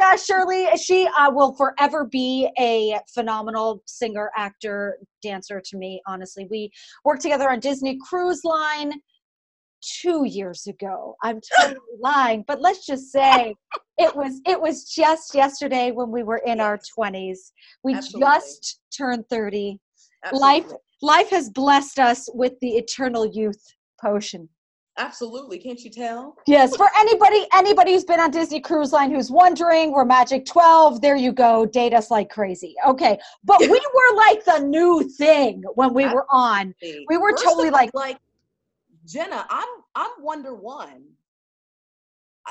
Gosh, Shirley, she uh, will forever be a phenomenal singer, actor, dancer to me, honestly. We worked together on Disney Cruise Line two years ago. I'm totally lying, but let's just say it was it was just yesterday when we were in our 20s. We Absolutely. just turned 30. Absolutely. Life life has blessed us with the eternal youth potion. Absolutely. Can't you tell? Yes. For anybody, anybody who's been on Disney Cruise Line who's wondering, we're Magic 12. There you go. Date us like crazy. Okay. But we were like the new thing when we were on. We were First totally like like Jenna, I'm I'm Wonder One.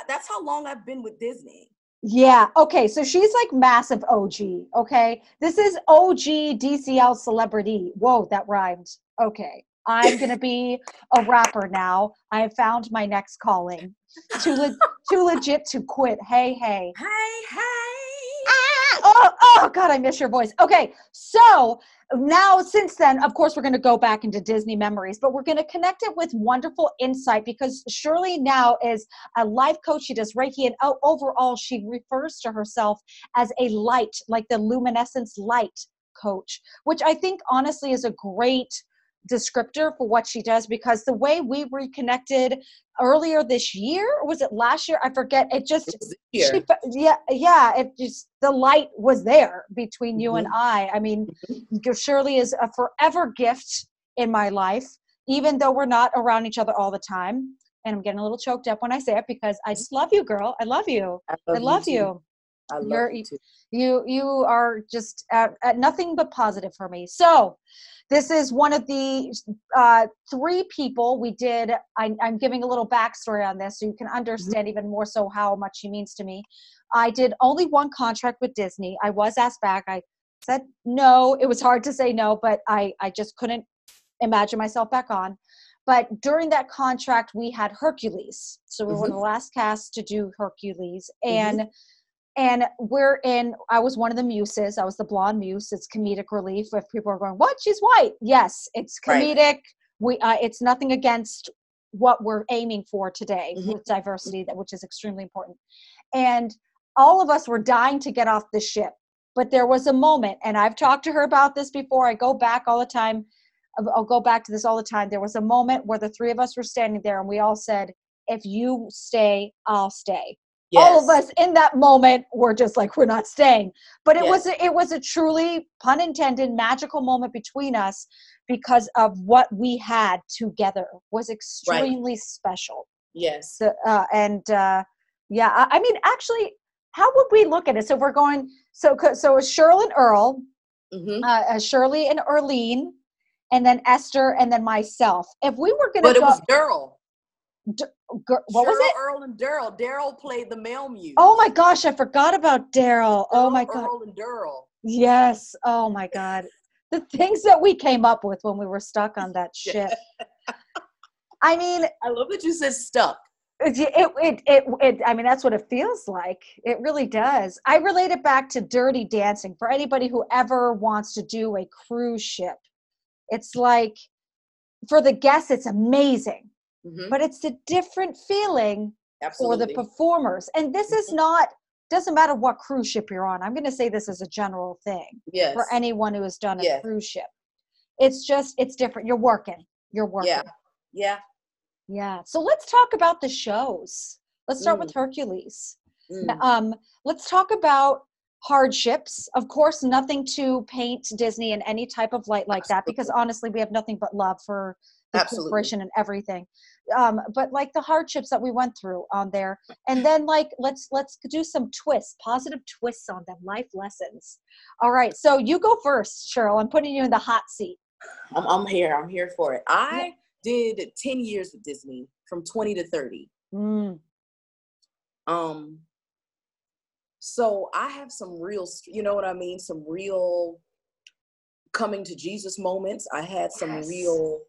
That's how long I've been with Disney. Yeah. Okay. So she's like massive OG. Okay. This is OG DCL celebrity. Whoa, that rhymed. Okay. I'm going to be a rapper now. I have found my next calling. Too, le- too legit to quit. Hey, hey. Hey, hey. Ah, oh, oh, God, I miss your voice. Okay, so now since then, of course, we're going to go back into Disney memories, but we're going to connect it with wonderful insight because Shirley now is a life coach. She does Reiki, and overall, she refers to herself as a light, like the luminescence light coach, which I think honestly is a great descriptor for what she does because the way we reconnected earlier this year was it last year i forget it just she, yeah yeah it just the light was there between mm-hmm. you and mm-hmm. i i mean mm-hmm. shirley is a forever gift in my life even though we're not around each other all the time and i'm getting a little choked up when i say it because i just love you girl i love you i love, I love you, you. I love You're, you, you you are just at, at nothing but positive for me so this is one of the uh, three people we did. I, am giving a little backstory on this so you can mm-hmm. understand mm-hmm. even more so how much she means to me. I did only one contract with Disney. I was asked back. I said no. It was hard to say no, but I, I just couldn't imagine myself back on. But during that contract, we had Hercules. So we mm-hmm. were one of the last casts to do Hercules. Mm-hmm. And mm-hmm and we're in i was one of the muses i was the blonde muse it's comedic relief if people are going what? She's white. Yes it's comedic. Right. we uh, it's nothing against what we're aiming for today mm-hmm. with diversity that which is extremely important. And all of us were dying to get off the ship but there was a moment and i've talked to her about this before i go back all the time i'll go back to this all the time there was a moment where the three of us were standing there and we all said if you stay i'll stay Yes. all of us in that moment were just like we're not staying but it yes. was a, it was a truly pun intended magical moment between us because of what we had together was extremely right. special yes so, uh, and uh, yeah I, I, mean actually how would we look at it so we're going so so shirley and earl mm-hmm. uh, shirley and Earlene, and then esther and then myself if we were gonna but it go, was daryl D- what Cheryl, was it? Earl and Daryl. Daryl played the male muse. Oh my gosh, I forgot about Daryl. Oh my god. Earl and Daryl. Yes. Oh my god. The things that we came up with when we were stuck on that ship. I mean, I love that you said stuck. It, it, it, it, I mean, that's what it feels like. It really does. I relate it back to dirty dancing for anybody who ever wants to do a cruise ship. It's like, for the guests, it's amazing mm-hmm. but it's a different feeling Absolutely. for the performers. And this mm-hmm. is not doesn't matter what cruise ship you're on. I'm going to say this as a general thing yes. for anyone who has done a yes. cruise ship. It's just it's different. You're working. You're working. Yeah. Yeah. Yeah. So let's talk about the shows. Let's start mm. with Hercules. Mm. Um, let's talk about hardships. Of course, nothing to paint Disney in any type of light like that because honestly, we have nothing but love for Absolutely. corporation and everything um, but like the hardships that we went through on there and then like let's let's do some twists positive twists on them life lessons all right so you go first cheryl i'm putting you in the hot seat i'm, I'm here i'm here for it i yeah. did 10 years with disney from 20 to 30 mm. um So I have some real, you know what I mean? Some real coming to Jesus moments. I had some yes. real,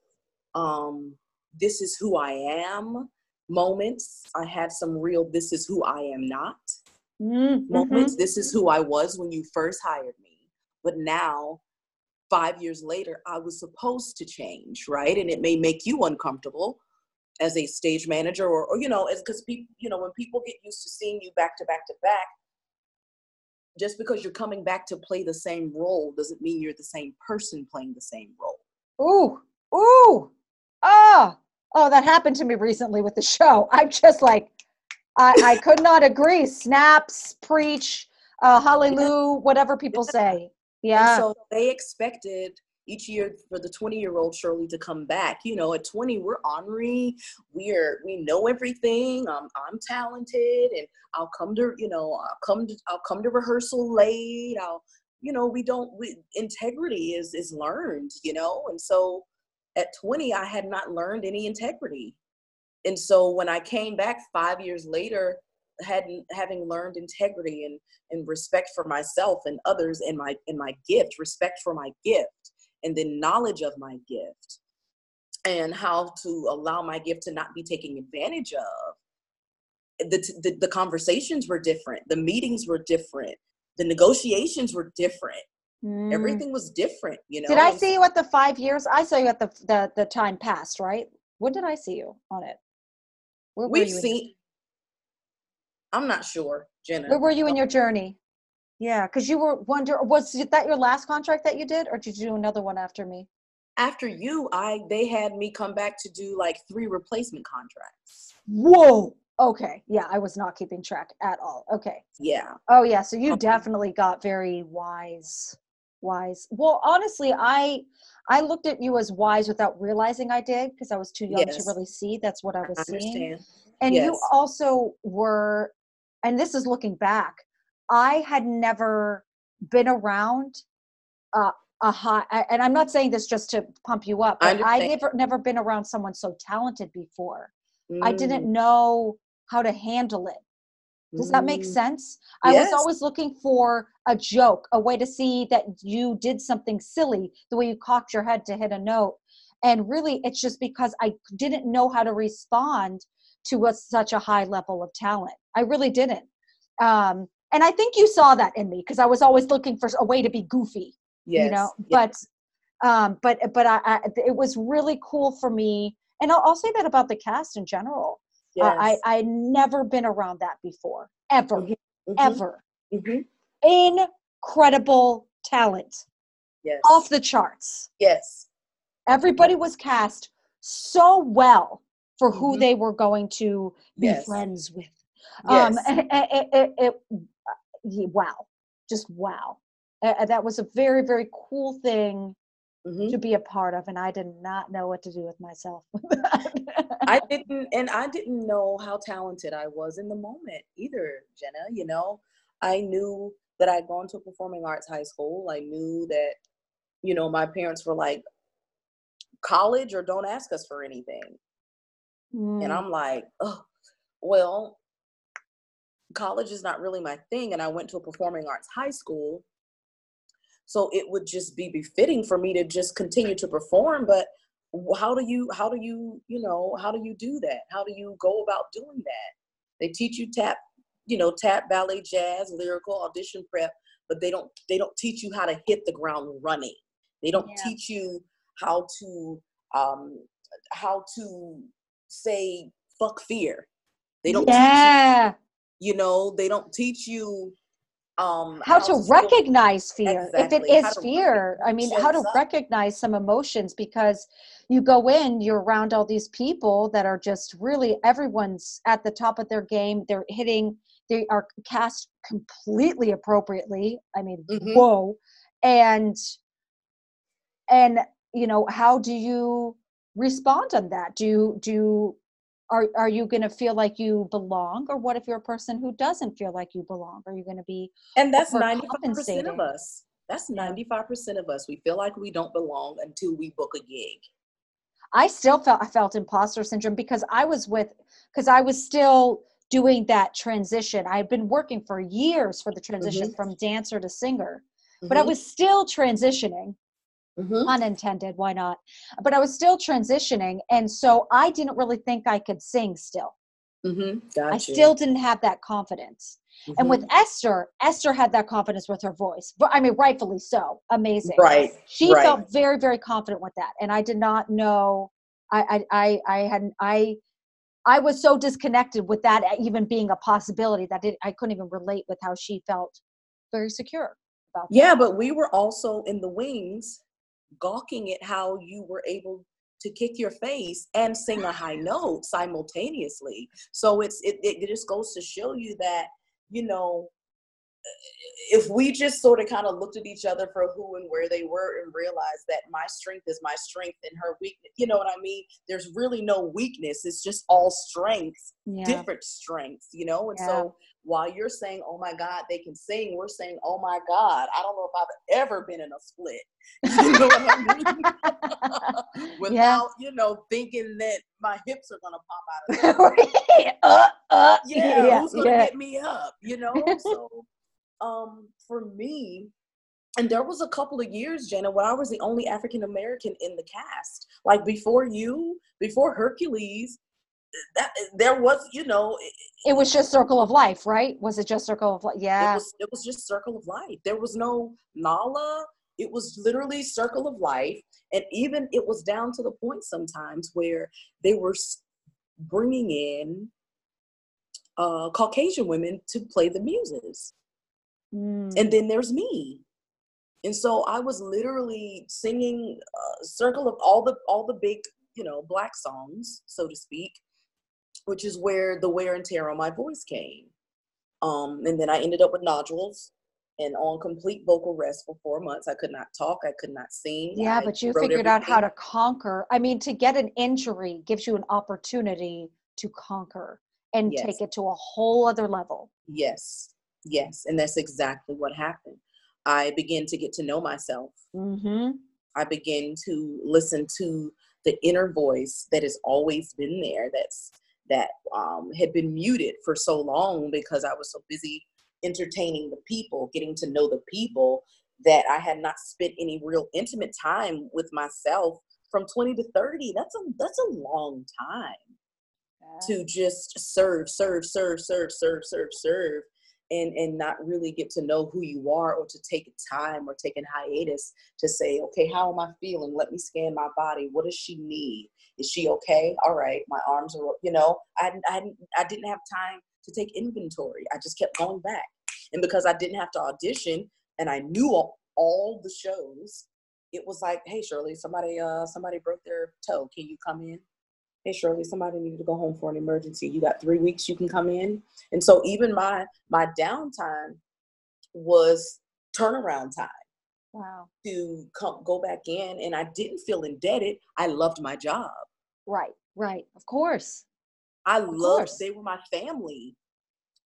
um, this is who I am moments. I had some real, this is who I am not mm-hmm. moments. This is who I was when you first hired me. But now, five years later, I was supposed to change, right? And it may make you uncomfortable as a stage manager or, or you know, as because people, you know, when people get used to seeing you back to back to back, just because you're coming back to play the same role doesn't mean you're the same person playing the same role. Ooh, ooh, ah, oh, that happened to me recently with the show. I'm just like, I, I could not agree. Snaps, preach, uh, hallelujah, whatever people say. Yeah. And so they expected each year for the 20 year old Shirley to come back. You know, at 20, we're ornery. We're, we know everything. Um, I'm talented and I'll come to, you know, I'll come to, I'll come to rehearsal late. I'll, you know, we don't, we, integrity is, is learned, you know? And so at 20, I had not learned any integrity. And so when I came back five years later, hadn't having learned integrity and, and respect for myself and others and my and my gift, respect for my gift, and then knowledge of my gift and how to allow my gift to not be taken advantage of. The, the, the conversations were different. The meetings were different. The negotiations were different mm. everything was different you know did i see you at the five years i saw you at the the, the time past right when did i see you on it Where we've seen i'm not sure jenna where were you in your journey yeah, because you were wonder was that your last contract that you did, or did you do another one after me? After you, I they had me come back to do like three replacement contracts. Whoa. Okay. Yeah, I was not keeping track at all. Okay. Yeah. Oh yeah, so you definitely got very wise. Wise. Well, honestly, I I looked at you as wise without realizing I did because I was too young yes. to really see. That's what I was I seeing. And yes. you also were, and this is looking back, I had never been around uh, a high, and I'm not saying this just to pump you up, but I, never never been around someone so talented before. Mm. I didn't mm. know how to handle it. Does that make mm. sense? Yes. I was always looking for a joke, a way to see that you did something silly, the way you cocked your head to hit a note. And really, it's just because I didn't know how to respond to a, such a high level of talent. I really didn't. Um, and I think you saw that in me because I was always looking for a way to be goofy. Yes. You know, yes. but um, but but I, I, it was really cool for me, and I'll, I'll say that about the cast in general. Yes. Uh, I I never been around that before, ever, mm-hmm. mm-hmm. ever. Mm-hmm. Incredible talent. Yes. Off the charts. Yes. Everybody was cast so well for who mm-hmm. they were going to be yes. friends with. Um, yes. Um, it, it, it, wow, just wow. Uh, that was a very, very cool thing mm-hmm. to be a part of, and I did not know what to do with myself. I didn't, and I didn't know how talented I was in the moment either, Jenna. You know, I knew that I'd gone to a performing arts high school. I knew that, you know, my parents were like, college or don't ask us for anything. Mm. And I'm like, oh, well, college is not really my thing and i went to a performing arts high school so it would just be befitting for me to just continue to perform but how do you how do you you know how do you do that? How do you go about doing that? They teach you tap you know tap ballet jazz lyrical audition prep but they don't they don't teach you how to hit the ground running. They don't yeah. teach you how to um how to say fuck fear. They don't yeah. you know they don't teach you um, how, how to, recognize fear. Exactly. if it is fear i mean how to recognize some emotions because you go in you're around all these people that are just really everyone's at the top of their game. They're hitting they are cast completely appropriately. I mean mm-hmm. whoa. And and you know how do you respond on that? Do you do you are are you going to feel like you belong or what if you're a person who doesn't feel like you belong are you going to be and that's 95% of us that's 95% of us we feel like we don't belong until we book a gig i still felt i felt imposter syndrome because i was with because i was still doing that transition. i had been working for years for the transition mm-hmm. from dancer to singer, mm-hmm. but I mm-hmm. was still transitioning. Mm-hmm. Unintended, why not? But I was still transitioning. And so I didn't really think I could sing still. Mm-hmm. I still didn't have that confidence. Mm-hmm. And with mm-hmm. Esther, Esther had that confidence with her voice. But I mean, rightfully so. Amazing. Right. She right. felt very, very confident with that. And I did not know I I I, I hadn't I I was so disconnected with that even being a possibility that it, I couldn't even relate with how she felt very secure about that. Yeah, but we were also in the wings gawking at how you were able to kick your face and sing a high note simultaneously. So it's it, it just goes to show you that, you know, if we just sort of kind of looked at each other for who and where they were and realized that my strength is my strength and her weakness, you know what I mean? There's really no weakness. It's just all strengths, yeah. different strengths, you know? And yeah. so while you're saying, oh my God, they can sing, we're saying, oh my God, I don't know if I've ever been in a split. You know what I mean? Without, yeah. you know, thinking that my hips are gonna pop out of it. uh, uh, yeah, yeah, who's gonna get me up? You know? So um, for me, and there was a couple of years, Jenna, where I was the only African American in the cast. Like before you, before Hercules, that there was, you know, it was just Circle of Life, right? Was it just Circle of Life? Yeah, it was. It was just Circle of Life. There was no Nala. It was literally Circle of Life, and even it was down to the point sometimes where they were bringing in uh, Caucasian women to play the muses. Mm. And then there's me. And so I was literally singing a circle of all the all the big, you know, black songs, so to speak, which is where the wear and tear on my voice came. Um, and then I ended up with nodules and on complete vocal rest for four months. I could not talk, I could not sing. Yeah, I but you figured everything. out how to conquer. I mean, to get an injury gives you an opportunity to conquer and yes. take it to a whole other level. Yes. Yes, and that's exactly what happened. I began to get to know myself. Mm-hmm. I began to listen to the inner voice that has always been there. That's that um, had been muted for so long because I was so busy entertaining the people, getting to know the people, that I had not spent any real intimate time with myself from 20 to 30. That's a that's a long time yeah. to just serve, serve, serve, serve, serve, serve, serve and and not really get to know who you are or to take time or take a hiatus to say okay how am i feeling let me scan my body what does she need is she okay? All right my arms are you know i i, I didn't have time to take inventory. I just kept going back. And because i didn't have to audition and i knew all, all the shows it was like hey shirley somebody uh somebody broke their toe. Can you come in? Hey shirley somebody needed to go home for an emergency. You got three weeks you can come in. And so even my my downtime was turnaround time wow. to come go back in and i didn't feel indebted. I loved my job right. Right. Of course. I of loved course. they were my family.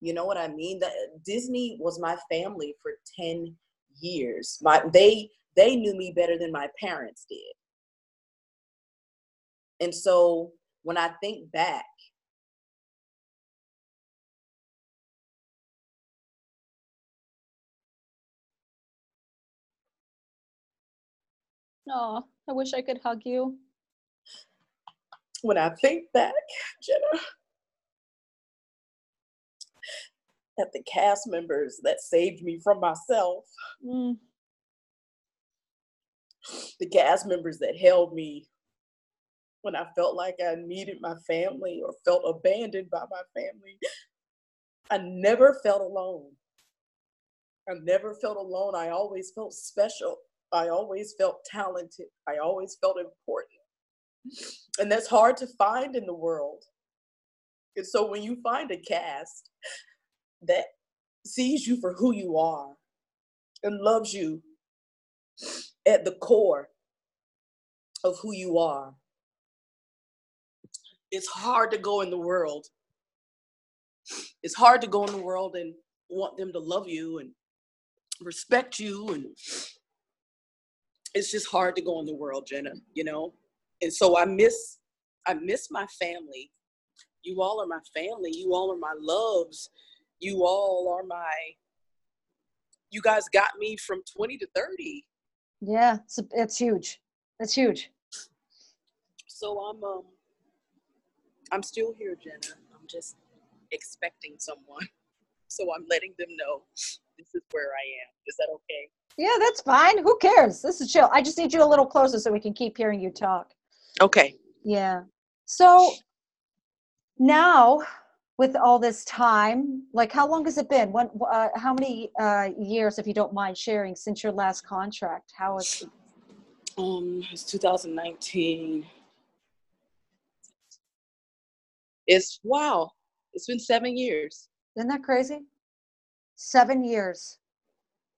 You know what i mean? That eh, disney was my family for 10 years. My they they knew me better than my parents did. And so when I think back, Oh, I wish I could hug you. When I think back, Jenna, at the cast members that saved me from myself, mm. the cast members that held me when I felt like I needed my family or felt abandoned by my family. I never felt alone. I never felt alone. I always felt special. I always felt talented. I always felt important. And that's hard to find in the world. And so when you find a cast that sees you for who you are and loves you at the core of who you are, it's hard to go in the world. It's hard to go in the world and want them to love you and respect you and it's just hard to go in the world, Jenna, you know? And so I miss I miss my family You all are my family. You all are my loves. You all are my. You guys got me from 20 to 30. Yeah, it's, it's huge. It's huge. So I'm um I'm still here, Jenna. I'm just expecting someone. So I'm letting them know this is where I am. Is that okay? Yeah, that's fine. Who cares? This is chill. I just need you a little closer so we can keep hearing you talk. Okay. Yeah. So now with all this time, like how long has it been? When, uh, how many uh, years, if you don't mind sharing, since your last contract? How is? Um, it's 2019. It's wow. It's been seven years. Isn't that crazy? Seven years.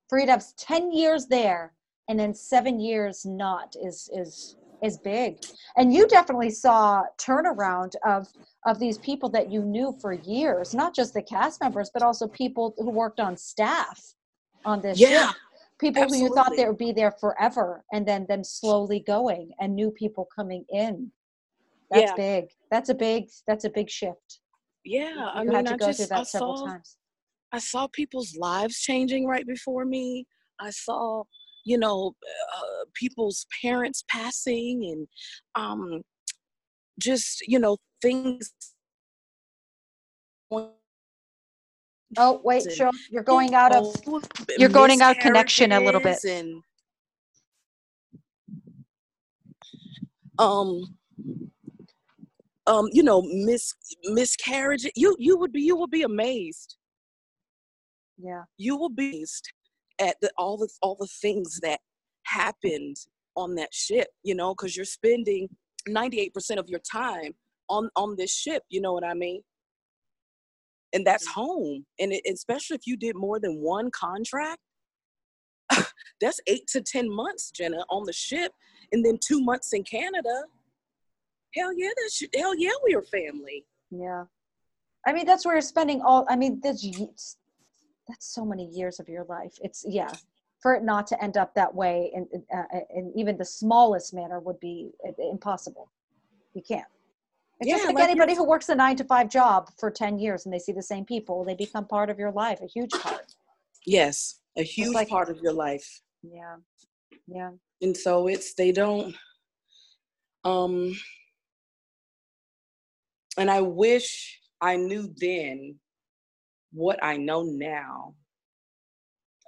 Freedom's 10 years there and then seven years not is is is big. And you definitely saw turnaround of of these people that you knew for years, not just the cast members, but also people who worked on staff on this Yeah. ship. People who you thought they would be there forever and then them slowly going and new people coming in. That's Yeah. big. That's a big that's a big shift. Yeah, I you mean, had to I go just through that I several saw times. I saw people's lives changing right before me. I saw, you know, uh, people's parents passing and um, just, you know, things. Oh, wait, Cheryl, you're going out of you're going out of connection a little bit. And, um, um, you know, mis miscarriage. You you would be you will be amazed. yeah. you will be amazed at the, all the all the things that happened on that ship you know because you're spending 98% of your time on on this ship you know what i mean? And that's mm. home and it, especially if you did more than one contract that's eight to ten months jenna on the ship and then two months in canada. Hell yeah that's hell yeah we are family. Yeah. I mean, that's where you're spending all, I mean, that's, that's so many years of your life. It's, yeah, for it not to end up that way in, in, uh, in even the smallest manner would be uh, impossible. You can't. It's just Yeah, like like anybody who works a nine to five job for 10 years and they see the same people, they become part of your life, a huge part. yes a huge like- part of your life Yeah. Yeah. and so it's they don't um and i wish i knew then what i know now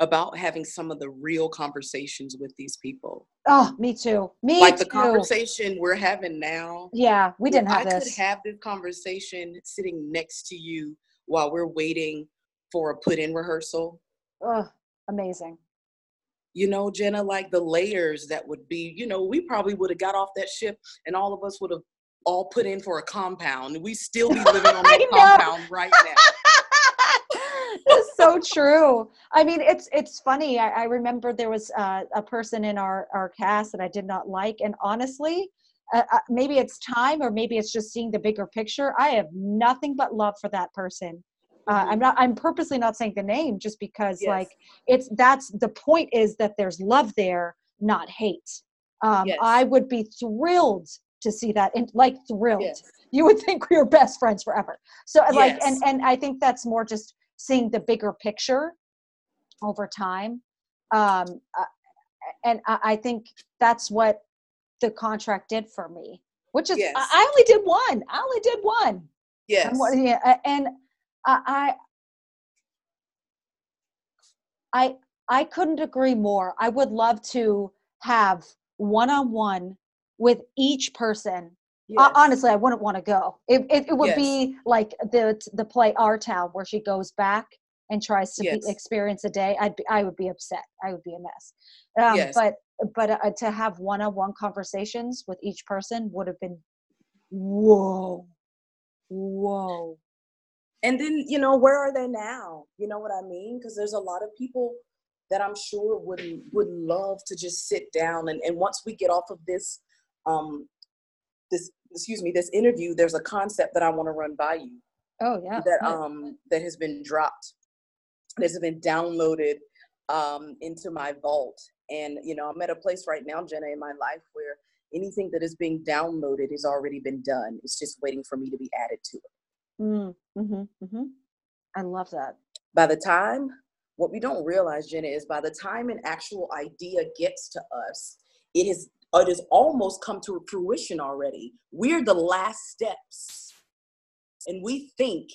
about having some of the real conversations with these people Oh, me too. Me too. like the conversation we're having now Yeah, we didn't have i this. could have this conversation sitting next to you while we're waiting for a put in rehearsal Ugh, amazing. you know, Jenna, like the layers that would be, you know, we probably would have got off that ship and all of us would have all put in for a compound. We still be living on that compound right now. So true. I mean, it's it's funny. I, I remember there was uh, a person in our our cast that I did not like, and honestly, uh, uh, maybe it's time, or maybe it's just seeing the bigger picture. I have nothing but love for that person. Uh, I'm not. I'm purposely not saying the name just because, Yes. like, it's that's the point is that there's love there, not hate. Um, Yes. I would be thrilled to see that, and like thrilled. Yes. You would think we were best friends forever. So, like, and and I think that's more just seeing the bigger picture over time. Um, uh, and I, I think that's what the contract did for me, which is Yes. I, only did one. I only did one. Yes. And, yeah, and I, I, I, I couldn't agree more. I would love to have one-on-one with each person. Yes. honestly, I wouldn't want to go. It, it, it would Yes. be like the the play Our Town, where she goes back and tries to Yes. be, experience a day. I'd be, I would be upset. I would be a mess. Um, Yes. But but uh, to have one-on-one conversations with each person would have been whoa, whoa. and then, you know, where are they now? You know what I mean? Because there's a lot of people that I'm sure would would love to just sit down and, and once we get off of this um this excuse me, this interview, there's a concept that I want to run by you. Oh yeah. that um that has been dropped that has been downloaded um into my vault and you know i'm at a place right now jenna in my life where anything that is being downloaded has already been done it's just waiting for me to be added to it Mm, hmm mm-hmm. I love that. By the time, what we don't realize, Jenna, is by the time an actual idea gets to us, it is it has almost come to fruition already. We're the last steps. And we think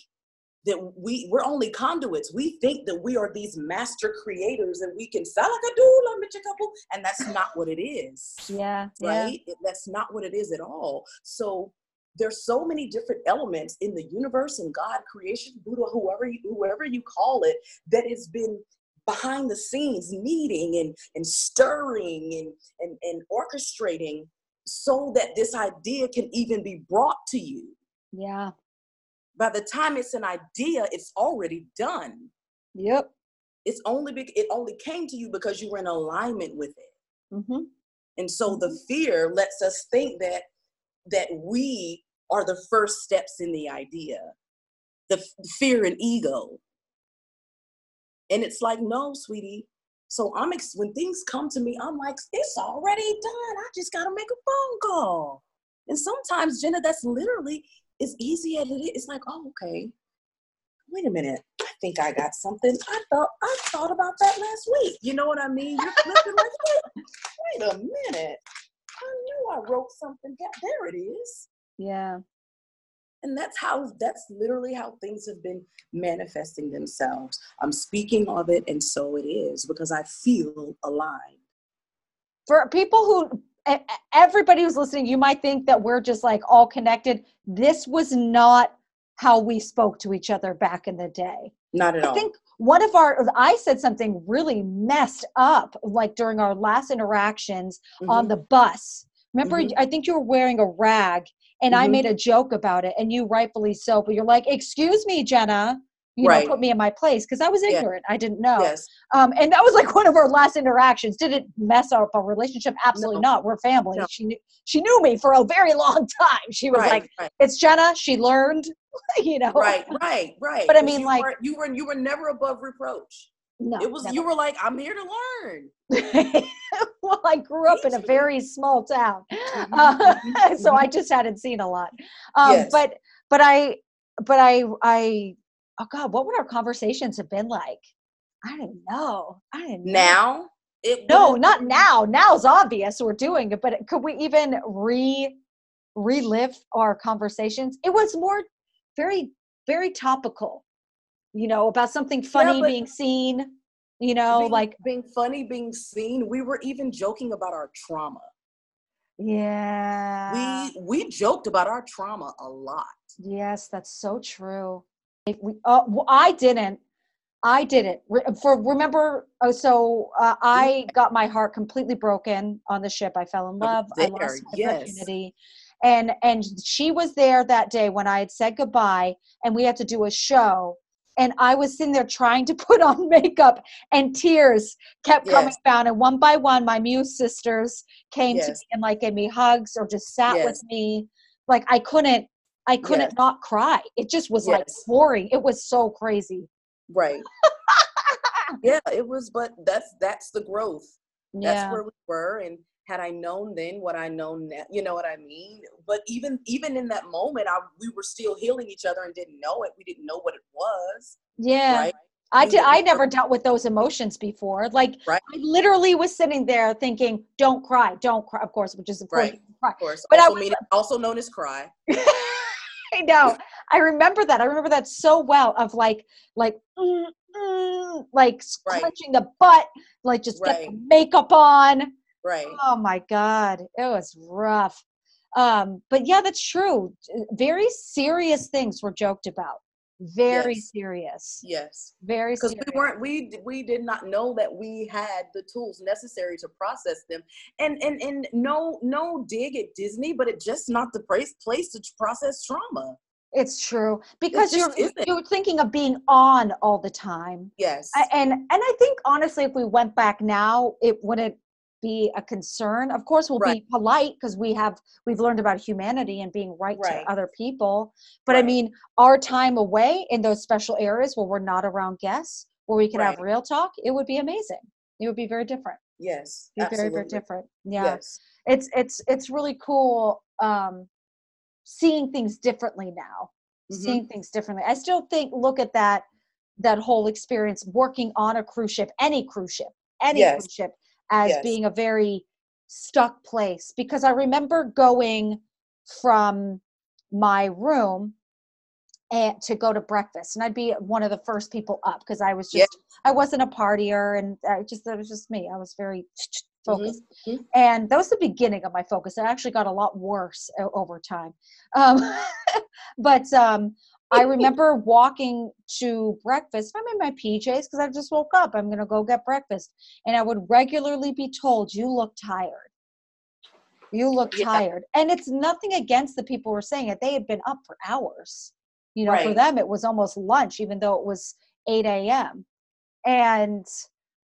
that we we're only conduits. We think that we are these master creators and we can sound like a doula, couple, and that's not what it is. Yeah. Right? Yeah. That's not what it is at all. So there's so many different elements in the universe and God, creation, Buddha, whoever you, whoever you call it, that has been behind the scenes meeting and, and stirring and, and, and orchestrating so that this idea can even be brought to you. Yeah. By the time it's an idea, it's already done. Yep. It's only be, it only came to you because you were in alignment with it. hmm And so the Mhm. fear lets us think that that we are the first steps in the idea. The f- fear and ego. And it's like, no, sweetie. So I'm ex- when things come to me, I'm like, it's already done. I just gotta make a phone call. And sometimes, Jenna, that's literally as easy as it is. It's like, oh, okay. Wait a minute. I think I got something. I thought I thought about that last week. You know what I mean? You're flipping like, wait, wait a minute. I knew I wrote something. There it is. Yeah. And that's how, that's literally how things have been manifesting themselves. I'm speaking of it, and so it is because I feel aligned. For people who, everybody who's listening, you might think that we're just like all connected. This was not how we spoke to each other back in the day. Not at I all. I think one of our, I said something really messed up, like during our last interactions on Mhm. the bus. Remember, Mhm. I think you were wearing a rag and I Mhm. made a joke about it, and you rightfully so, but you're like, Excuse me, Jenna. You Right. know, put me in my place because I was Yeah. ignorant. I didn't know. Yes. Um, and that was like one of our last interactions. Did it mess up our relationship? Absolutely No. not. We're family. No. She knew she knew me for a very long time. She was Right. like, right. "It's Jenna." She learned, you know. Right. Right. Right. But I mean, you like- weren't- you were you were never above reproach. No, it was never. you were like, I'm here to learn. well, I grew up in a very small town, Mhm, uh, mhm, so I just hadn't seen a lot. Um, Yes. But but I but I I oh god, what would our conversations have been like? I don't know. I didn't know. Now it No, not now. Now's obvious we're doing it, but could we even re relive our conversations? It was more very very topical, you know, about something funny but- being seen. You know, being, like being funny, being seen. We were even joking about our trauma. yeah. we we joked about our trauma a lot. Yes, that's so true. If we, uh, well, I didn't. I didn't. Re- For remember, oh, so uh, I got my heart completely broken on the ship. I fell in love. was I lost my yes. virginity, and and she was there that day when I had said goodbye, and we had to do a show. And I was sitting there trying to put on makeup, and tears kept coming Yes. down. And one by one, my muse sisters came to me and like gave me hugs or just sat with me. Like I couldn't I couldn't Yes. not cry. It just was like Yes. pouring. It was so crazy. Right. yeah, it was, but that's that's the growth. That's yeah. where we were. And had I known then what I know now, you know what I mean? But even even in that moment, I we were still healing each other and didn't know it. We didn't know what it was. yeah. Right. I did I never dealt with those emotions before. Like Right. I literally was sitting there thinking, Don't cry, don't cry, of course, which is of course Right. Of course. But I also, was- mean, also known as cry. I know. I remember that. I remember that so well of like like mm, mm, like Right. clenching the butt, like just get the makeup on. Right. Oh my God. It was rough. Um, but yeah, that's true. Very serious things were joked about. Very Yes. serious. Yes. Very because we weren't we we did not know that we had the tools necessary to process them and and and no no dig at disney but it's just not the place place to process trauma It's true because just you're isn't. you're thinking of being on all the time. yes I, and and I think honestly, if we went back now, it wouldn't be a concern. Of course, we'll Right. be polite because we have we've learned about humanity and being right, Right. to other people. But I mean, our time away in those special areas where we're not around guests, where we can have real talk, it would be amazing. It would be very different. yes Be very very different. Yeah, yes it's it's it's really cool um, seeing things differently now. mm-hmm. seeing things differently. I still think look at that that whole experience working on a cruise ship, any cruise ship, any yes. cruise ship as yes. being a very stuck place because I remember going from my room and to go to breakfast and I'd be one of the first people up because I was just I wasn't a partier and I just that was just me. I was very focused. Mm-hmm. mm-hmm. And that was the beginning of my focus. It actually got a lot worse over time. Um, but um, I remember walking to breakfast. I'm in my PJs because I just woke up. I'm going to go get breakfast. And I would regularly be told, You look tired. You look yeah. tired. And it's nothing against the people who were saying it. They had been up for hours. You know, right. for them, it was almost lunch, even though it was 8 a.m. And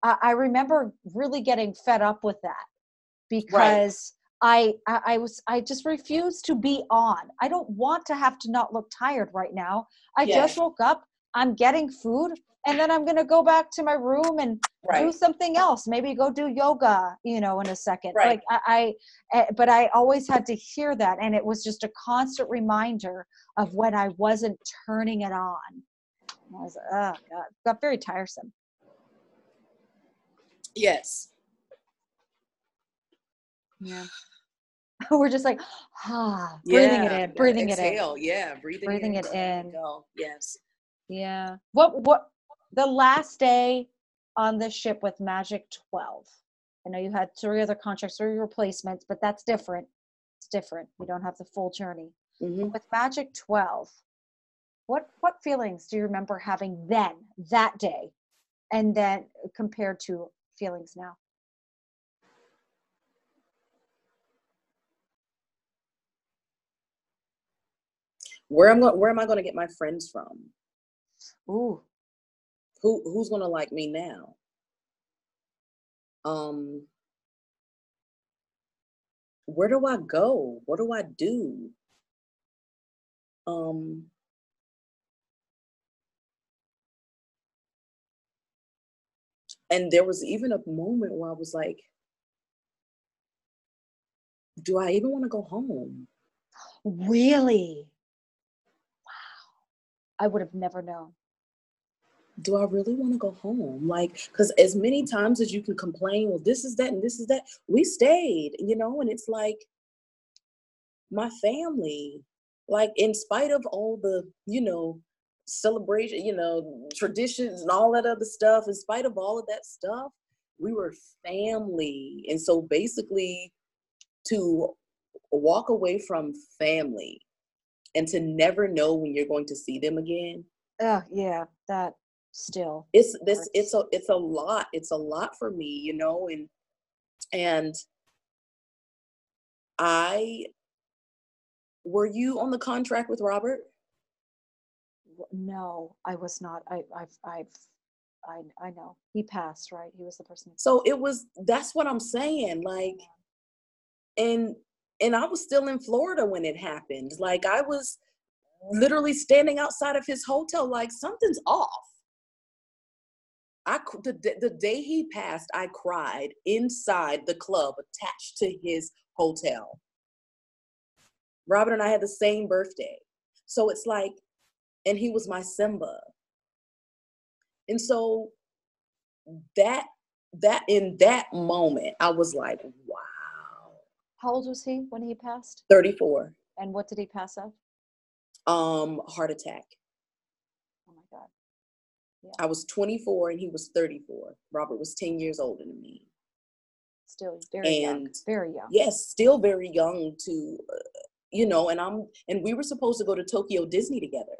I remember really getting fed up with that because I, I was I just refuse to be on. I don't want to have to not look tired right now. I yes. just woke up. I'm getting food, and then I'm gonna go back to my room and right. do something else. Maybe go do yoga, you know, in a second. Right. Like I, I, eh, but I always had to hear that, and it was just a constant reminder of when I wasn't turning it on. I was, oh god, got very tiresome. Yes. Yeah. We're just like, ah, breathing yeah, it in, breathing exhale, it in. Yeah, breathing, breathing it in. Go. Yes. Yeah. What what the last day on the ship with Magic 12? I know you had three other contracts, three replacements, but that's different. It's different. You don't have the full journey. Mm-hmm. With Magic 12, what what feelings do you remember having then, that day, and then compared to feelings now? Where am I, where am I going to get my friends from? Ooh. Who who's going to like me now? Um where do I go? What do I do? Um and there was even a moment where I was like, do I even want to go home? Really? I would have never known. Do I really want to go home? Like, because as many times as you can complain, well, this is that and this is that, we stayed, you know, and it's like my family, like, in spite of all the, you know, celebration, you know, traditions and all that other stuff, in spite of all of that stuff, we were family. And so basically, to walk away from family and to never know when you're going to see them again. Oh, yeah, that still. It's this hurts. it's a it's a lot. It's a lot for me, you know, and and I were you on the contract with Robert? no, I was not. I, I've, I've, I, I know he passed, right? He was the person. So it was. That's what I'm saying. Like, and and I was still in Florida when it happened. Like I was literally standing outside of his hotel, like something's off. I the the day he passed, I cried inside the club attached to his hotel. Robert and I had the same birthday. So it's like and he was my Simba. And so that that in that moment, I was like. How old was he when he passed? 34. And what did he pass of? Um, heart attack. Oh my God. Yeah. I was 24 and he was 34. Robert was 10 years older than me. Still very and, young. Very young. Yes, still very young to, uh, you know, and I'm, and we were supposed to go to Tokyo Disney together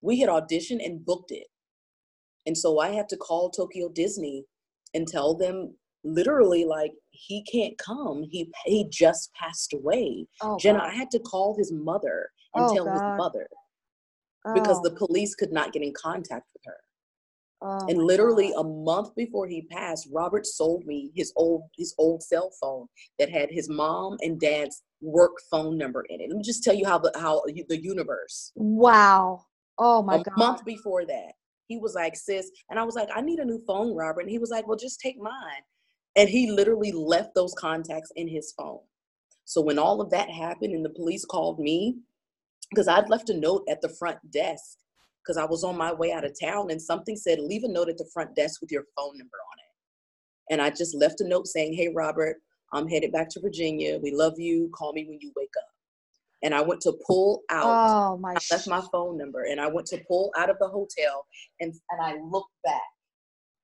we had auditioned and booked it. And so I had to call Tokyo Disney and tell them literally like he can't come. He he just passed away. Oh, Jenna, God. I had to call his mother and oh, tell God. his mother oh. because the oh. police could not get in contact with her. Oh, and literally God. a month before he passed, Robert sold me his old his old cell phone that had his mom and dad's work phone number in it. Let me just tell you how the how the universe. Wow. Oh my a god. month before that. He was like, sis, and I was like, I need a new phone, Robert. And he was like, Well, just take mine. And he literally left those contacts in his phone. So when all of that happened and the police called me, because I'd left a note at the front desk because I was on my way out of town and something said, leave a note at the front desk with your phone number on it. And I just left a note saying, hey, Robert, I'm headed back to Virginia. We love you. Call me when you wake up. And I went to pull out. Oh my! I left my phone number, and I went to pull out of the hotel, and and I looked back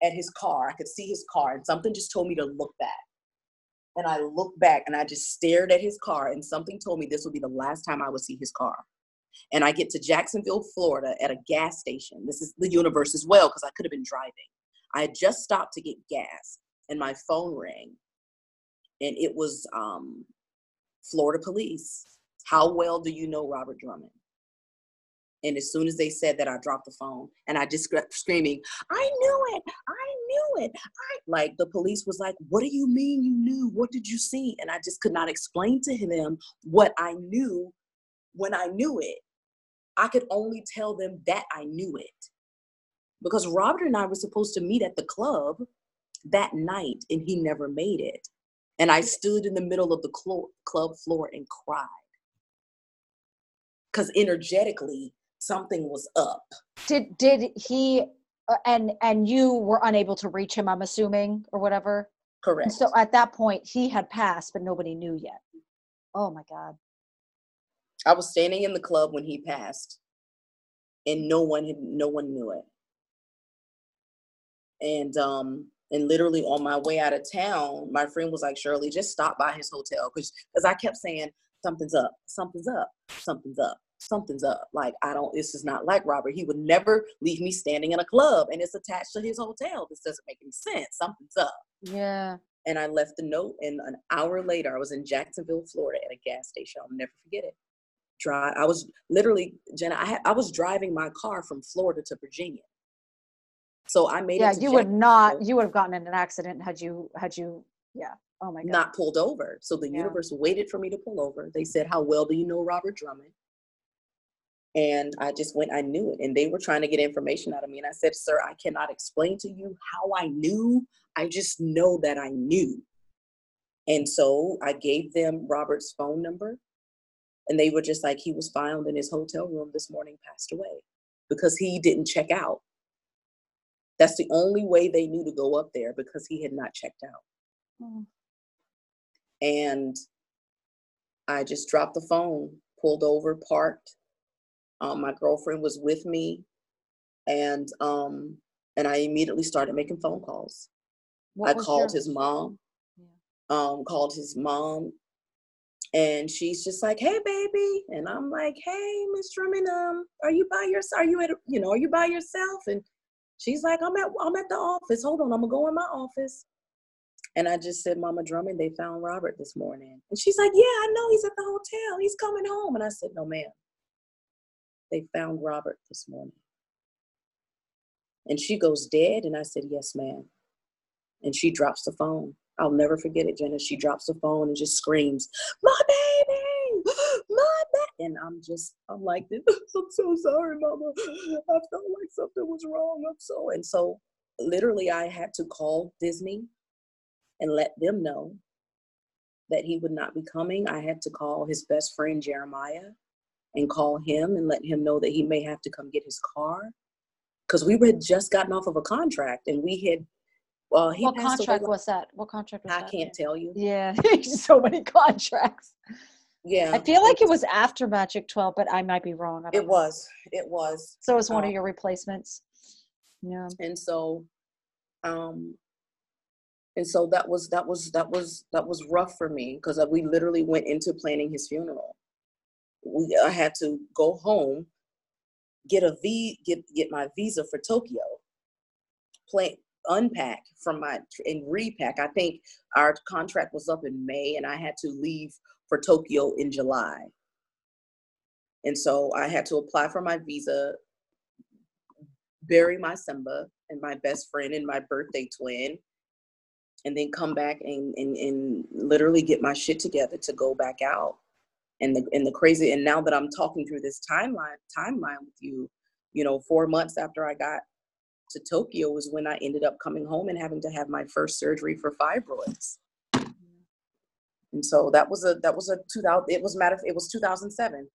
at his car. I could see his car, and something just told me to look back. And I looked back, and I just stared at his car, and something told me this would be the last time I would see his car. And I get to Jacksonville, Florida, at a gas station. This is the universe as well, because I could have been driving. I had just stopped to get gas, and my phone rang, and it was um, Florida police. How well do you know Robert Drummond? And as soon as they said that, I dropped the phone and I just kept screaming, I knew it. I knew it. I like the police was like, What do you mean you knew? What did you see? And I just could not explain to them what I knew when I knew it. I could only tell them that I knew it. Because Robert and I were supposed to meet at the club that night and he never made it. And I stood in the middle of the cl- club floor and cried. Because energetically, something was up. Did did he uh, and and you were unable to reach him? I'm assuming or whatever. Correct. And so at that point, he had passed, but nobody knew yet. Oh my God. I was standing in the club when he passed, and no one had no one knew it. And um and literally on my way out of town, my friend was like, Shirley, just stop by his hotel. Cause because I kept saying, something's up, something's up, something's up, something's up. Like, I don't, this is not like Robert. He would never leave me standing in a club and it's attached to his hotel. This doesn't make any sense. Something's up. Yeah. And I left the note, and an hour later, I was in Jacksonville, Florida at a gas station. I'll never forget it. Drive, I was literally, Jenna, I, had, I was driving my car from Florida to Virginia. So I made yeah, it. Yeah, you would not, you would have gotten in an accident had you, had you, yeah. Oh my God. Not pulled over. So the Yeah. universe waited for me to pull over. They said, How well do you know Robert Drummond? And I just went, I knew it. And they were trying to get information out of me. And I said, Sir, I cannot explain to you how I knew. I just know that I knew. And so I gave them Robert's phone number. And they were just like, He was found in his hotel room this morning, passed away because he didn't check out. That's the only way they knew to go up there because he had not checked out. Oh. and I just dropped the phone, pulled over, parked. Um, my girlfriend was with me, and um, and I immediately started making phone calls. What I called your- his mom, Yeah. um, called his mom, and she's just like, "Hey, baby," and I'm like, "Hey, Miss Drummond, um, are you by yourself? Are you at, a- you know, are you by yourself?" And she's like, "I'm at, I'm at the office. Hold on, I'm gonna go in my office." And I just said, Mama Drummond, they found Robert this morning. And she's like, Yeah, I know he's at the hotel. He's coming home. And I said, No, ma'am. They found Robert this morning. And she goes, Dead? And I said, Yes, ma'am. And she drops the phone. I'll never forget it, Jenna. She drops the phone and just screams, My baby! My baby! And I'm just, I'm like, I'm so sorry, Mama. I felt like something was wrong. I'm so, and so literally I had to call Disney and let them know that he would not be coming. I had to call his best friend Jeremiah and call him and let him know that he may have to come get his car because we had just gotten off of a contract and we had. Well, he What away contract like- was that? What contract was I that? can't tell you. Yeah, so many contracts. Yeah, I feel like it was after Magic 12, but I might be wrong. It know. was. It was. So it was one of um, your replacements. Yeah. and so um and so that was that was that was that was rough for me because we literally went into planning his funeral we i had to go home get a v get get my visa for tokyo. Play unpack from my and repack. I think our contract was up in may and i had to leave for tokyo in july. And so i had to apply for my visa bury my Simba and my best friend and my birthday twin, and then come back and, and, and literally get my shit together to go back out. And the and the crazy and now that I'm talking through this timeline timeline with you, you know, four months after I got to Tokyo was when I ended up coming home and having to have my first surgery for fibroids. Mm-hmm. And so that was a that was a 2000 it was matter it was 2007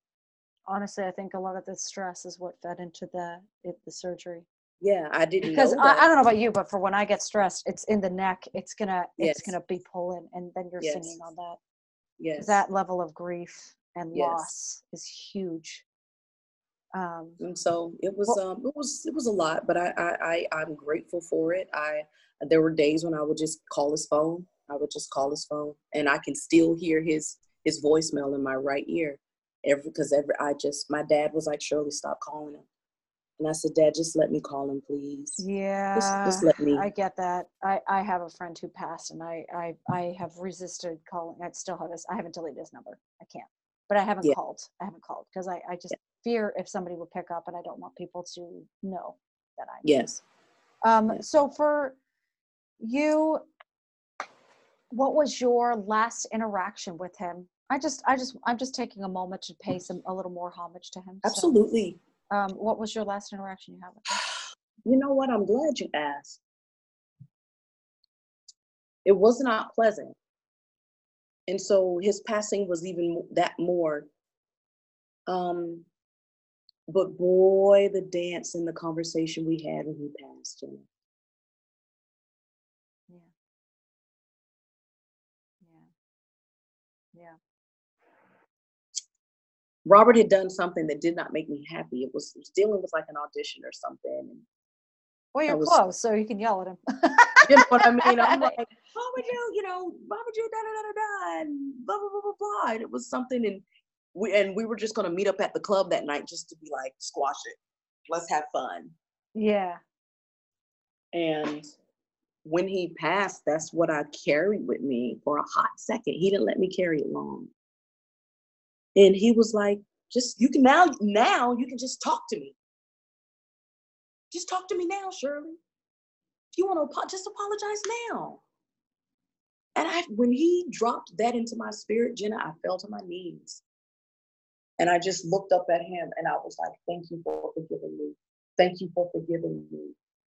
honestly, I think a lot of the stress is what fed into the it, the surgery. Yeah, I didn't Because know I. I don't know about you, but for when I get stressed, it's in the neck. It's gonna it's gonna be pulling, and then you're singing on that. Yes. That level of grief and Yes. loss is huge. Um, and so it was Well- um it was it was a lot but I, I i i'm grateful for it i there were days when i would just call his phone i would just call his phone and i can still hear his his voicemail in my right ear every because every i just my dad was like shirley stop calling him and i said dad just let me call him please yeah, just, just let me I get that. I, I have a friend who passed, and I, I I have resisted calling. I still have this. I haven't deleted his number. I can't. But I haven't Yeah. called. I haven't called because I, I just fear if somebody would pick up, and I don't want people to know that I. yes Um. Yeah. So for you, what was your last interaction with him? I just I just I'm just taking a moment to pay some a little more homage to him. So, absolutely um. What was your last interaction you had with him? you know what i'm glad you asked it was not pleasant and so his passing was even that more um but boy the dance and the conversation we had when he passed Jenna. Yeah. Robert had done something that did not make me happy it was, it was dealing with like an audition or something Well, you're was- close, so you can yell at him. you know what i mean i'm like why would you you know why would you da da da da da and blah blah blah blah blah and it was something and we and we were just going to meet up at the club that night just to be like squash it let's have fun yeah. And when he passed, that's what I carried with me for a hot second. He didn't let me carry it long. And he was like, just you can now, now you can just talk to me. Just talk to me now, Shirley. If you want to just apologize now. And I when he dropped that into my spirit, Jenna, I fell to my knees. And I just looked up at him and I was like, thank you for forgiving me. Thank you for forgiving me.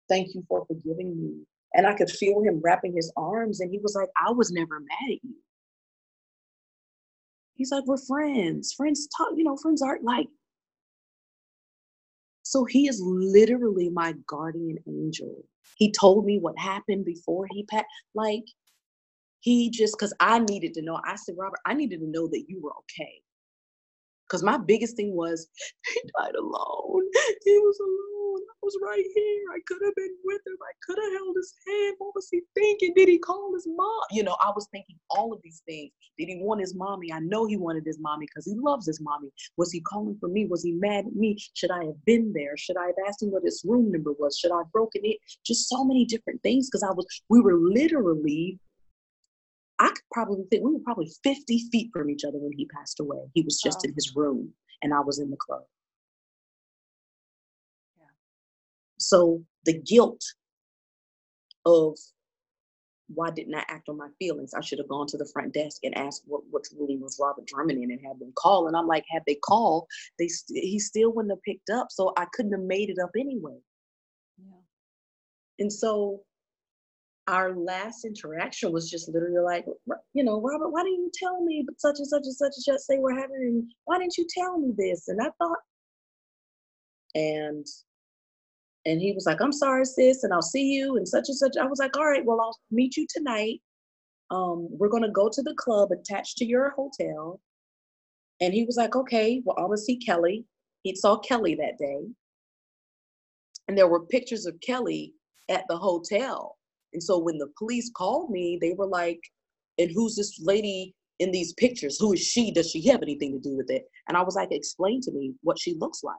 Thank you for forgiving me. And I could feel him wrapping his arms, and he was like, I was never mad at you. He's like, We're friends. Friends talk, you know, friends aren't like. So he is literally my guardian angel. He told me what happened before he passed. Like, he just, because I needed to know. I said, Robert, I needed to know that you were okay. Because my biggest thing was, he died alone. He was alone. I was right here. I could have been with him. I could have held his hand. What was he thinking? Did he call his mom? You know, I was thinking all of these things. Did he want his mommy? I know he wanted his mommy because he loves his mommy. Was he calling for me? Was he mad at me? Should I have been there? Should I have asked him what his room number was? Should I have broken it? Just so many different things because I was, we were literally I could probably think we were probably 50 feet from each other when he passed away. He was just Wow. in his room and I was in the club. Yeah. So the guilt of why didn't I act on my feelings? I should have gone to the front desk and asked what, what really was Robert Drummond in and had them call. And I'm like, had they called, they st- he still wouldn't have picked up. So I couldn't have made it up anyway. Yeah. And so our last interaction was just literally like, you know, Robert, why didn't you tell me such and such and such and such say we're having, and why didn't you tell me this? And I thought, and and he was like, I'm sorry, sis, and I'll see you and such and such. I was like, all right, well, I'll meet you tonight. Um, we're gonna go to the club attached to your hotel. And he was like, okay, well, I'm gonna see Kelly. He saw Kelly that day. And there were pictures of Kelly at the hotel. And so when the police called me, they were like, and who's this lady in these pictures? Who is she? Does she have anything to do with it? And I was like, explain to me what she looks like.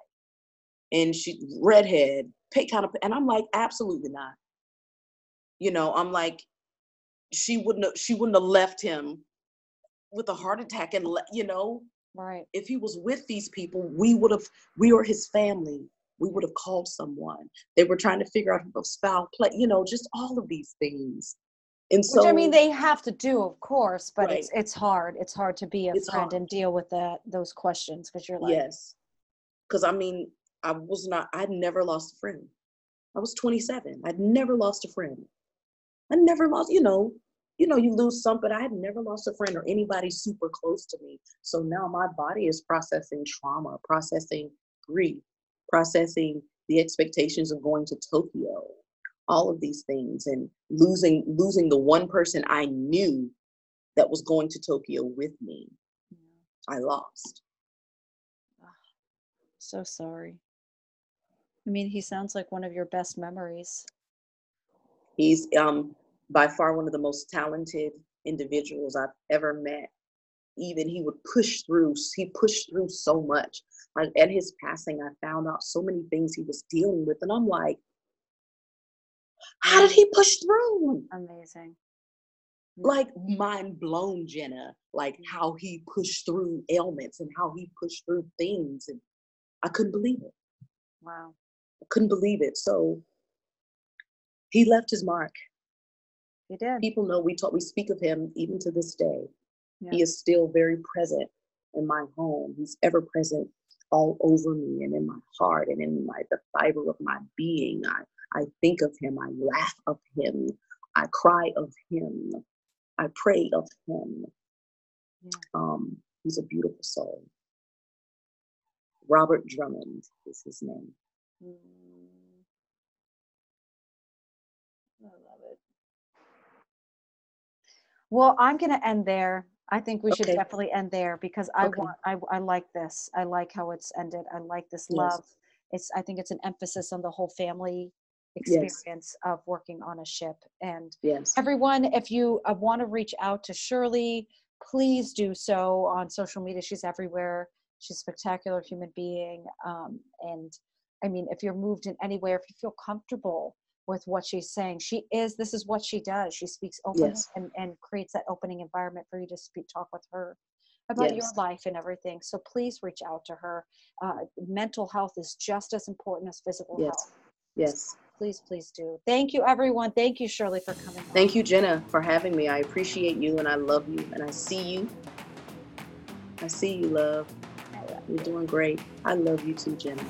And she redhead, kind of, and I'm like, absolutely not. You know, I'm like, she wouldn't have, she wouldn't have left him with a heart attack and you know, Right. if he was with these people, we would have, we were his family. We would have called someone. They were trying to figure out if foul play, you know, just all of these things. And so, Which I mean, they have to do, of course, but Right. it's it's hard. It's hard to be a It's friend hard. and deal with that those questions because you're like, yes, because I mean, I was not, I'd never lost a friend. I was 27. I'd never lost a friend. I never lost, you know, you know, you lose some, but I had never lost a friend or anybody super close to me. So now my body is processing trauma, processing grief, processing the expectations of going to Tokyo, all of these things, and losing losing the one person I knew that was going to Tokyo with me. I lost. So sorry. I mean, he sounds like one of your best memories. He's um, by far one of the most talented individuals I've ever met. Even he would push through, he pushed through so much. Like at his passing, I found out so many things he was dealing with. And I'm like, how did he push through? Amazing. Like mind blown, Jenna. Like how he pushed through ailments and how he pushed through things. And I couldn't believe it. Wow. I couldn't believe it. So he left his mark. He did. People know we talk, we speak of him even to this day. Yeah. He is still very present in my home. He's ever present all over me and in my heart and in my the fiber of my being. I, I think of him, I laugh of him, I cry of him, I pray of him. Yeah. Um, he's a beautiful soul. Robert Drummond is his name. Mm. I love it. Well, I'm going to end there. I think we should Okay. definitely end there because I Okay. want I, I like this. I like how it's ended. I like this Yes. love. It's I think it's an emphasis on the whole family Yes. experience of working on a ship and Yes. everyone if you uh, want to reach out to shirley please do so on social media she's everywhere she's a spectacular human being um, and i mean if you're moved in anywhere if you feel comfortable with what she's saying she is this is what she does she speaks openly Yes. and, and creates that opening environment for you to speak talk with her about your life and everything so please reach out to her uh, mental health is just as important as physical Yes. health Yes. please please do thank you everyone thank you shirley for coming Thank you, Jenna, for having me. I appreciate you and I love you and I see you. I see you, love. You're doing great. I love you too, Jenna.